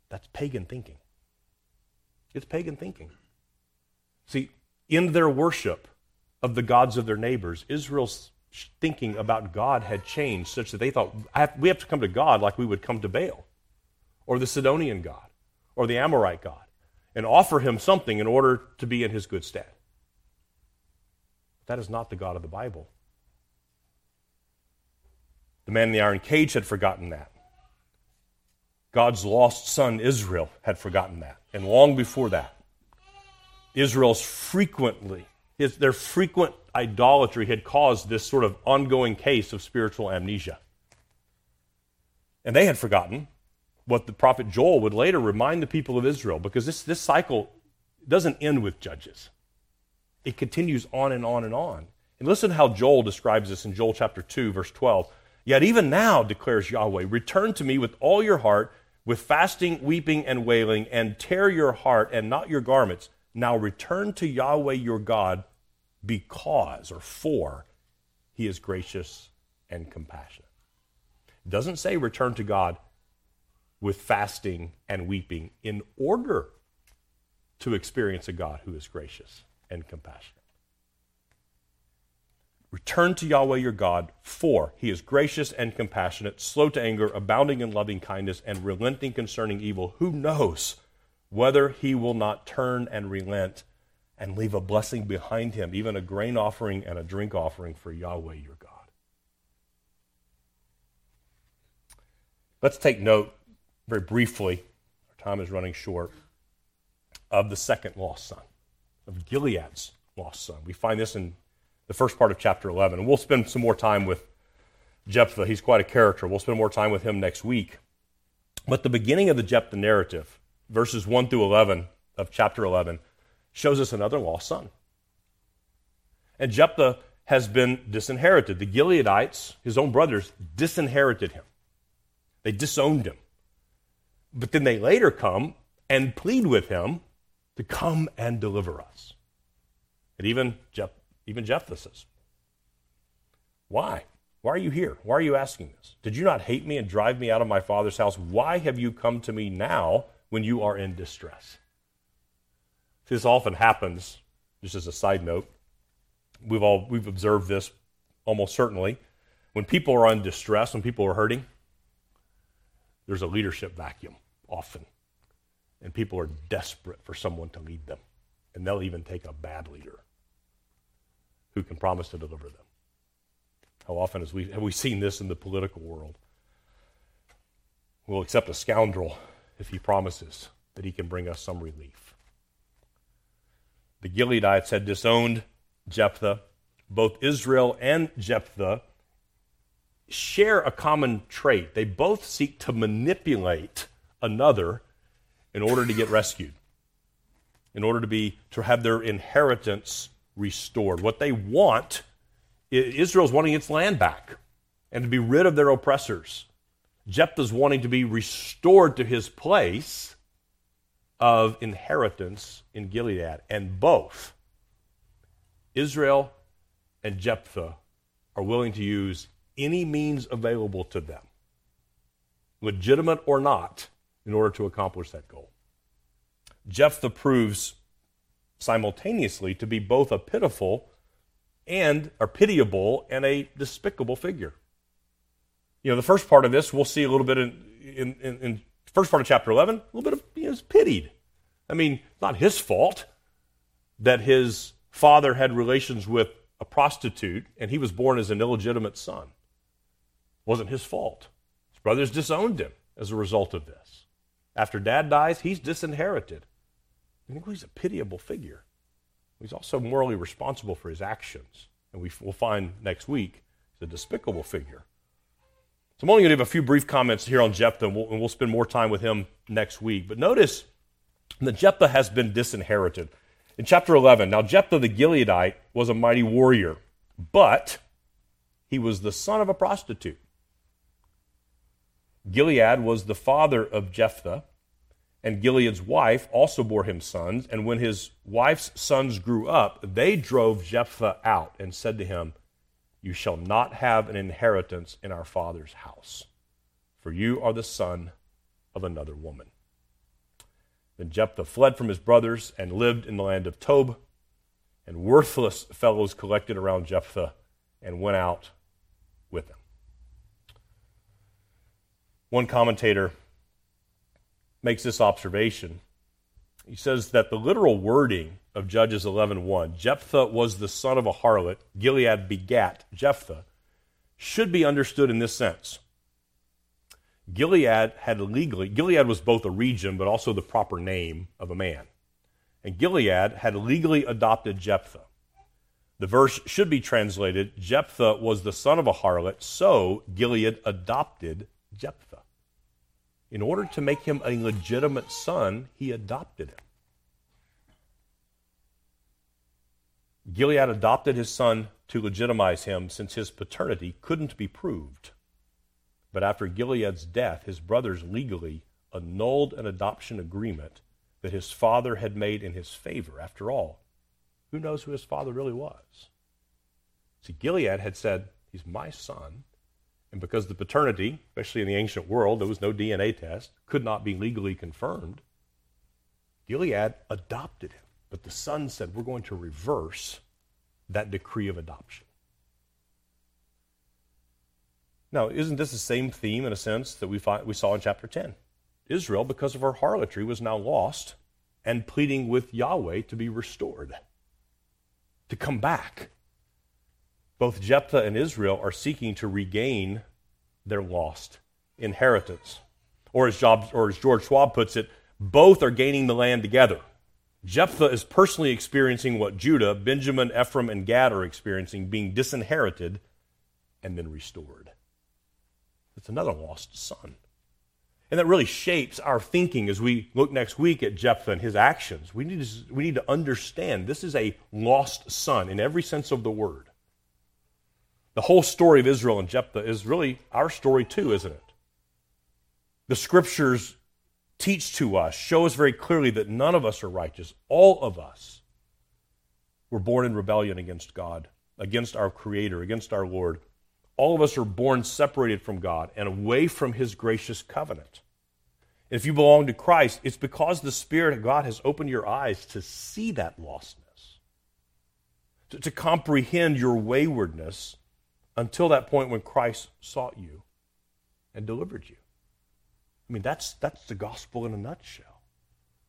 That's pagan thinking. It's pagan thinking. See, in their worship of the gods of their neighbors, Israel's thinking about God had changed such that they thought, we have to come to God like we would come to Baal or the Sidonian God or the Amorite God and offer him something in order to be in his good stead. That is not the God of the Bible. The man in the iron cage had forgotten that. God's lost son Israel had forgotten that. And long before that, Israel's frequently, his, their frequent idolatry had caused this sort of ongoing case of spiritual amnesia. And they had forgotten what the prophet Joel would later remind the people of Israel, because this, this cycle doesn't end with Judges. It continues on and on and on. And listen to how Joel describes this in Joel chapter 2, verse 12. Yet even now, declares Yahweh, return to me with all your heart with fasting, weeping, and wailing, and tear your heart and not your garments. Now return to Yahweh your God because or for he is gracious and compassionate. It doesn't say return to God with fasting and weeping in order to experience a God who is gracious and compassionate. Return to Yahweh your God, for he is gracious and compassionate, slow to anger, abounding in loving kindness, and relenting concerning evil. Who knows whether he will not turn and relent and leave a blessing behind him, even a grain offering and a drink offering for Yahweh your God? Let's take note very briefly, our time is running short, of the second lost son, of Gilead's lost son. We find this in the first part of chapter 11. And we'll spend some more time with Jephthah. He's quite a character. We'll spend more time with him next week. But the beginning of the Jephthah narrative, verses 1 through 11 of chapter 11, shows us another lost son. And Jephthah has been disinherited. The Gileadites, his own brothers, disinherited him. They disowned him. But then they later come and plead with him to come and deliver us. And even Jephthah even Jephthah says, Why? Why are you here? Why are you asking this? Did you not hate me and drive me out of my father's house? Why have you come to me now when you are in distress? This often happens, just as a side note. We've all we've observed this almost certainly. When people are in distress, when people are hurting, there's a leadership vacuum often. and people are desperate for someone to lead them. And they'll even take a bad leader who can promise to deliver them. How often we, have we seen this in the political world? We'll accept a scoundrel if he promises that he can bring us some relief. The Gileadites had disowned Jephthah. Both Israel and Jephthah share a common trait. They both seek to manipulate another in order to get rescued, in order to be to have their inheritance restored. What they want, Israel's wanting its land back and to be rid of their oppressors. Jephthah's wanting to be restored to his place of inheritance in Gilead. And both Israel and Jephthah are willing to use any means available to them, legitimate or not, in order to accomplish that goal. Jephthah proves simultaneously to be both a pitiful and a pitiable and a despicable figure. You know, the first part of this we'll see a little bit in, in, in, in first part of chapter 11, a little bit of, you know, pitied. I mean, not his fault that his father had relations with a prostitute and he was born as an illegitimate son. It wasn't his fault. His brothers disowned him as a result of this. After dad dies, he's disinherited. I think he's a pitiable figure. He's also morally responsible for his actions. And we, will find next week he's a despicable figure. So I'm only going to give a few brief comments here on Jephthah, and we'll, and we'll spend more time with him next week. But notice that Jephthah has been disinherited. In chapter 11, now Jephthah the Gileadite was a mighty warrior, but he was the son of a prostitute. Gilead was the father of Jephthah, and Gilead's wife also bore him sons. And when his wife's sons grew up, they drove Jephthah out and said to him, You shall not have an inheritance in our father's house, for you are the son of another woman. Then Jephthah fled from his brothers and lived in the land of Tob. And worthless fellows collected around Jephthah and went out with him. One commentator makes this observation. He says that the literal wording of Judges 11:1, Jephthah was the son of a harlot, Gilead begat Jephthah, should be understood in this sense. Gilead had legally, Gilead was both a region but also the proper name of a man. And Gilead had legally adopted Jephthah. The verse should be translated Jephthah was the son of a harlot, so Gilead adopted Jephthah. In order to make him a legitimate son, he adopted him. Gilead adopted his son to legitimize him since his paternity couldn't be proved. But after Gilead's death, his brothers legally annulled an adoption agreement that his father had made in his favor. After all, who knows who his father really was? See, Gilead had said, He's my son, and because the paternity, especially in the ancient world, there was no DNA test, could not be legally confirmed, Gilead adopted him. But the son said, We're going to reverse that decree of adoption. Now, isn't this the same theme in a sense that we, find, we saw in chapter 10? Israel, because of her harlotry, was now lost and pleading with Yahweh to be restored, to come back both Jephthah and Israel are seeking to regain their lost inheritance. Or as, Job, or as George Schwab puts it, both are gaining the land together. Jephthah is personally experiencing what Judah, Benjamin, Ephraim, and Gad are experiencing, being disinherited and then restored. It's another lost son. And that really shapes our thinking as we look next week at Jephthah and his actions. We need to, we need to understand this is a lost son in every sense of the word. The whole story of Israel and Jephthah is really our story too, isn't it? The scriptures teach to us, show us very clearly that none of us are righteous. All of us were born in rebellion against God, against our Creator, against our Lord. All of us are born separated from God and away from His gracious covenant. If you belong to Christ, it's because the Spirit of God has opened your eyes to see that lostness, to, to comprehend your waywardness, until that point when Christ sought you and delivered you. I mean, that's, that's the gospel in a nutshell.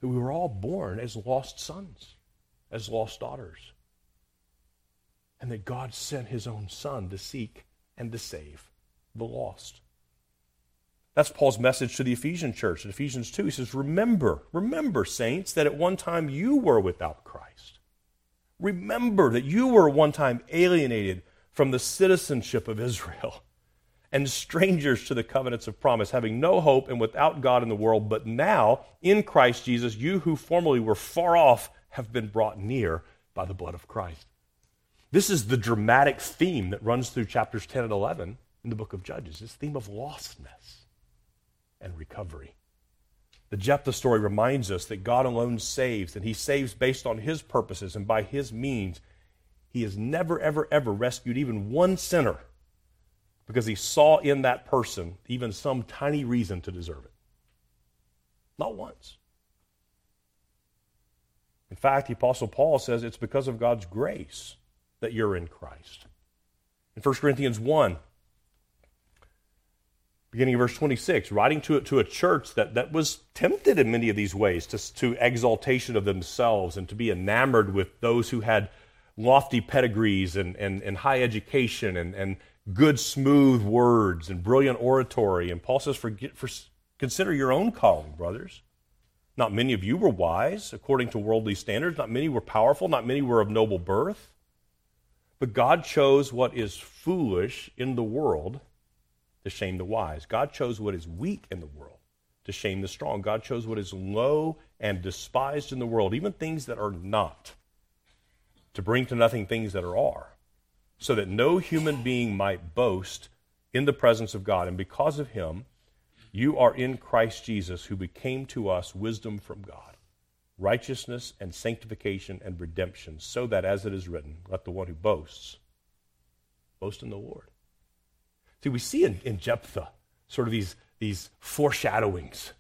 that we were all born as lost sons, as lost daughters, and that God sent his own son to seek and to save the lost. That's Paul's message to the Ephesian church in Ephesians 2. He says, Remember, remember, saints, that at one time you were without Christ. Remember that you were one time alienated from the citizenship of Israel [LAUGHS] and strangers to the covenants of promise, having no hope and without God in the world. But now, in Christ Jesus, you who formerly were far off have been brought near by the blood of Christ. This is the dramatic theme that runs through chapters 10 and 11 in the book of Judges this theme of lostness and recovery. The Jephthah story reminds us that God alone saves, and He saves based on His purposes and by His means. He has never, ever, ever rescued even one sinner because He saw in that person even some tiny reason to deserve it. Not once. In fact, the Apostle Paul says it's because of God's grace that you're in Christ. In 1 Corinthians 1, beginning of verse 26, writing to, to a church that, that was tempted in many of these ways to, to exaltation of themselves and to be enamored with those who had lofty pedigrees and, and, and high education and, and good, smooth words and brilliant oratory. And Paul says, Forget, for, Consider your own calling, brothers. Not many of you were wise according to worldly standards, not many were powerful, not many were of noble birth. But God chose what is foolish in the world to shame the wise. God chose what is weak in the world to shame the strong. God chose what is low and despised in the world, even things that are not, to bring to nothing things that are are, so that no human being might boast in the presence of God. And because of him, you are in Christ Jesus, who became to us wisdom from God, righteousness and sanctification and redemption, so that, as it is written, let the one who boasts boast in the Lord. See, we see in, in Jephthah sort of these, these foreshadowings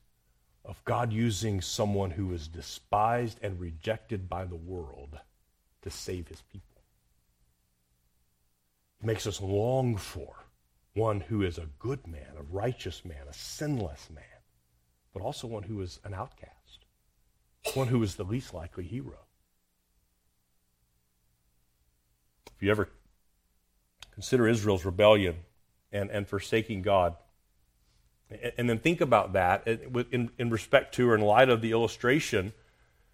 of God using someone who is despised and rejected by the world to save his people. He makes us long for one who is a good man, a righteous man, a sinless man, but also one who is an outcast, one who is the least likely hero. If you ever consider Israel's rebellion and, and forsaking God. And then think about that in, in respect to or in light of the illustration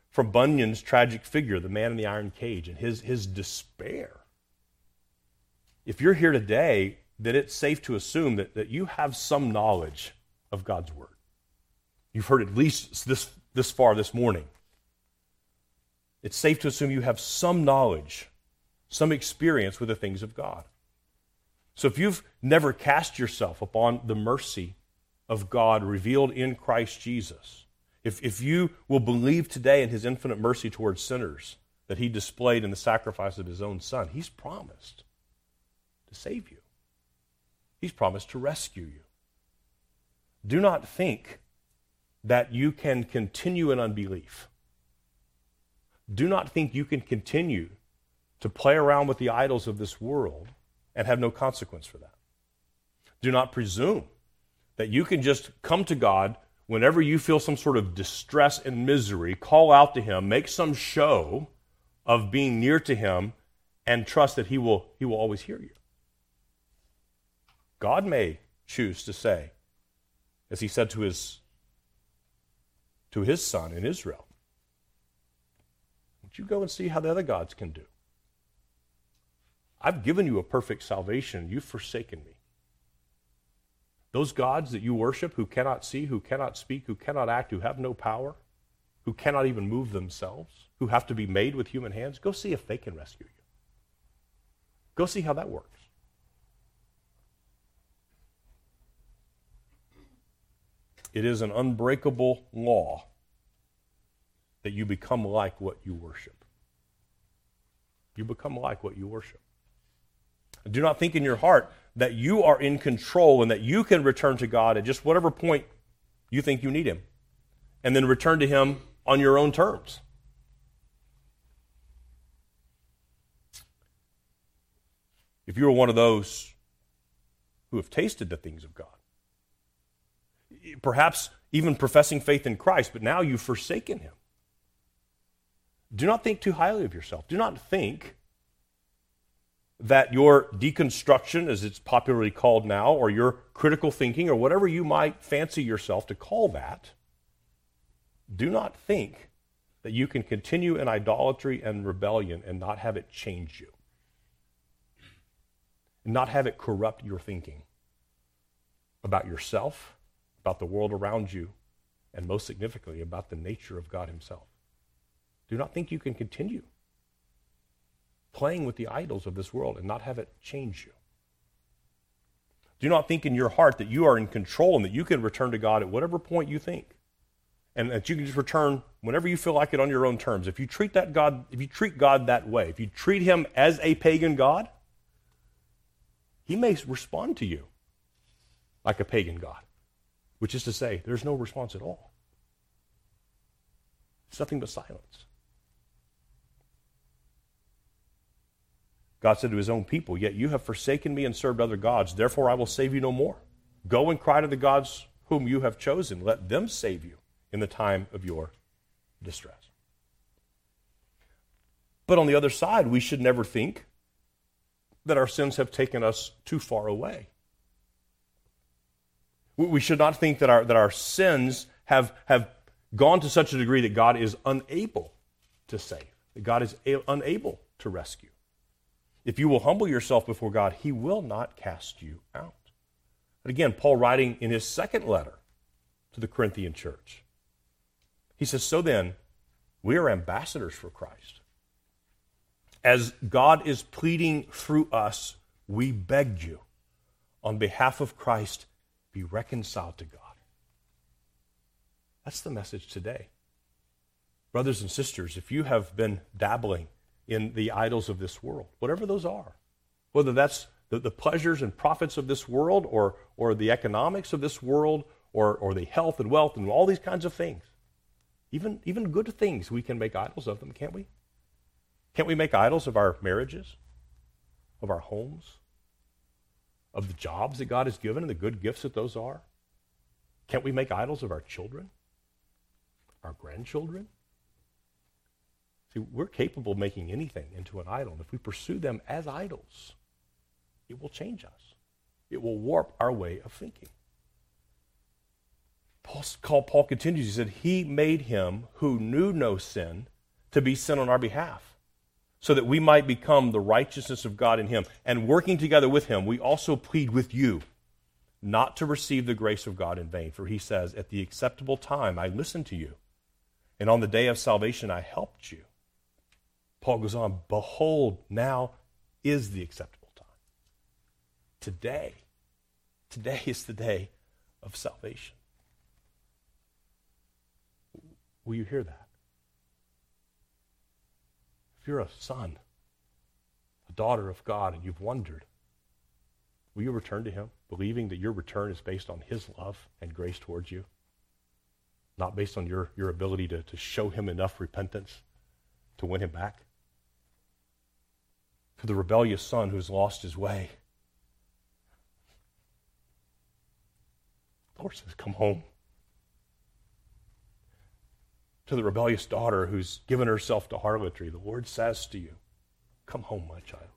from Bunyan's tragic figure, the man in the iron cage, and his, his despair. If you're here today, then it's safe to assume that, that you have some knowledge of God's Word. You've heard at least this, this far this morning. It's safe to assume you have some knowledge, some experience with the things of God. So if you've never cast yourself upon the mercy of God revealed in Christ Jesus, if, if you will believe today in his infinite mercy towards sinners that he displayed in the sacrifice of his own son, he's promised to save you. He's promised to rescue you. Do not think that you can continue in unbelief. Do not think you can continue to play around with the idols of this world and have no consequence for that. Do not presume that you can just come to God whenever you feel some sort of distress and misery, call out to Him, make some show of being near to Him, and trust that He will, he will always hear you. God may choose to say, as He said to His, to his son in Israel, Would you go and see how the other gods can do? I've given you a perfect salvation. You've forsaken me. Those gods that you worship who cannot see, who cannot speak, who cannot act, who have no power, who cannot even move themselves, who have to be made with human hands, go see if they can rescue you. Go see how that works. It is an unbreakable law that you become like what you worship. You become like what you worship. Do not think in your heart that you are in control and that you can return to God at just whatever point you think you need Him, and then return to Him on your own terms. If you are one of those who have tasted the things of God, perhaps even professing faith in Christ, but now you've forsaken him. Do not think too highly of yourself. Do not think that your deconstruction, as it's popularly called now, or your critical thinking, or whatever you might fancy yourself to call that, do not think that you can continue in idolatry and rebellion and not have it change you, and not have it corrupt your thinking about yourself, about the world around you, and most significantly, about the nature of God Himself. Do not think you can continue playing with the idols of this world and not have it change you. Do not think in your heart that you are in control and that you can return to God at whatever point you think. And that you can just return whenever you feel like it on your own terms. If you treat that God, if you treat God that way, if you treat him as a pagan God, he may respond to you like a pagan God, which is to say, there's no response at all. It's nothing but silence. God said to his own people, Yet you have forsaken me and served other gods, therefore I will save you no more. Go and cry to the gods whom you have chosen. Let them save you in the time of your distress. But on the other side, we should never think that our sins have taken us too far away. We should not think that our, that our sins have, have gone to such a degree that God is unable to save, that God is a- unable to rescue. If you will humble yourself before God, He will not cast you out. But again, Paul writing in his second letter to the Corinthian church, he says, So then, we are ambassadors for Christ. As God is pleading through us, we beg you, on behalf of Christ, be reconciled to God. That's the message today. Brothers and sisters, if you have been dabbling in the idols of this world, whatever those are. Whether that's the, the pleasures and profits of this world or, or the economics of this world or, or the health and wealth and all these kinds of things. Even, even good things, we can make idols of them, can't we? Can't we make idols of our marriages, of our homes, of the jobs that God has given and the good gifts that those are? Can't we make idols of our children, our grandchildren? We're capable of making anything into an idol. And if we pursue them as idols, it will change us. It will warp our way of thinking. Paul, Paul continues, he said, He made him who knew no sin to be sin on our behalf, so that we might become the righteousness of God in him. And working together with him, we also plead with you not to receive the grace of God in vain. For he says, At the acceptable time I listened to you, and on the day of salvation I helped you. Paul goes on, Behold, now is the acceptable time. Today, today is the day of salvation. Will you hear that? If you're a son, a daughter of God, and you've wondered, will you return to Him, believing that your return is based on His love and grace towards you? Not based on your, your ability to, to show Him enough repentance to win Him back? To the rebellious son who's lost his way. The Lord says, Come home. To the rebellious daughter who's given herself to harlotry, the Lord says to you, Come home, my child.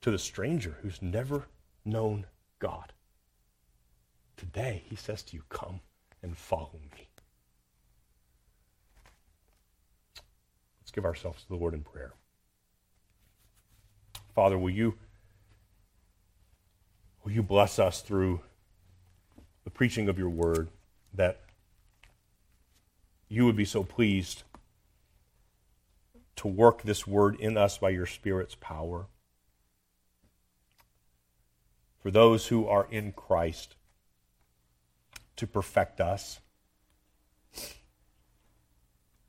To the stranger who's never known God, today he says to you, Come and follow me. Give ourselves to the Lord in prayer. Father, will you, will you bless us through the preaching of your word that you would be so pleased to work this word in us by your Spirit's power. For those who are in Christ, to perfect us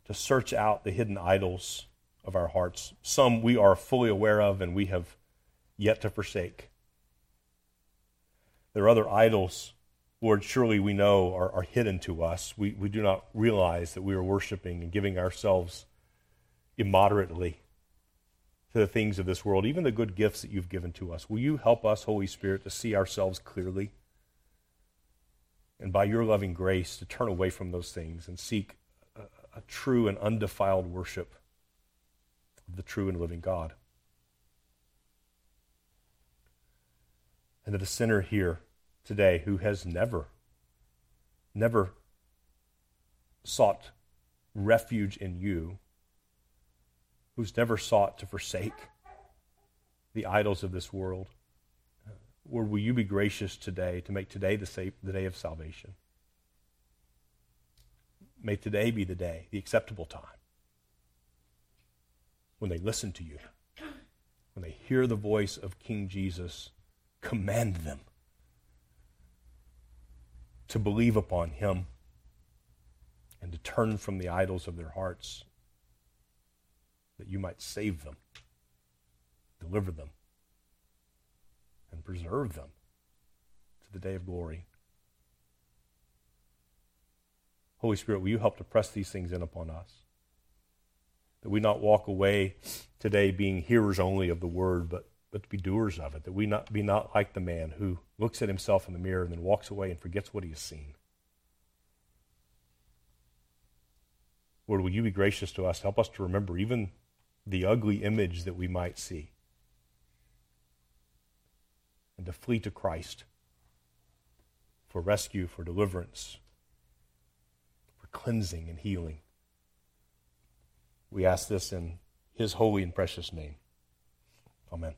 to search out the hidden idols of our hearts. Some we are fully aware of and we have yet to forsake. There are other idols, Lord, surely we know are, are hidden to us. We, we do not realize that we are worshiping and giving ourselves immoderately to the things of this world, even the good gifts that you've given to us. Will you help us, Holy Spirit, to see ourselves clearly? and by your loving grace to turn away from those things and seek a, true and undefiled worship of the true and living God. And to the sinner here today who has never, never sought refuge in you, who's never sought to forsake the idols of this world, uh, Lord, will you be gracious today to make today the, the day of salvation? May today be the day, the acceptable time, when they listen to you, when they hear the voice of King Jesus, command them to believe upon him and to turn from the idols of their hearts, that you might save them, deliver them, and preserve them to the day of glory. Holy Spirit, will you help to press these things in upon us? That we not walk away today being hearers only of the word, but, but to be doers of it. That we not be not like the man who looks at himself in the mirror and then walks away and forgets what he has seen. Lord, will you be gracious to us? Help us to remember even the ugly image that we might see and to flee to Christ for rescue, for deliverance, cleansing and healing. We ask this in his holy and precious name. Amen.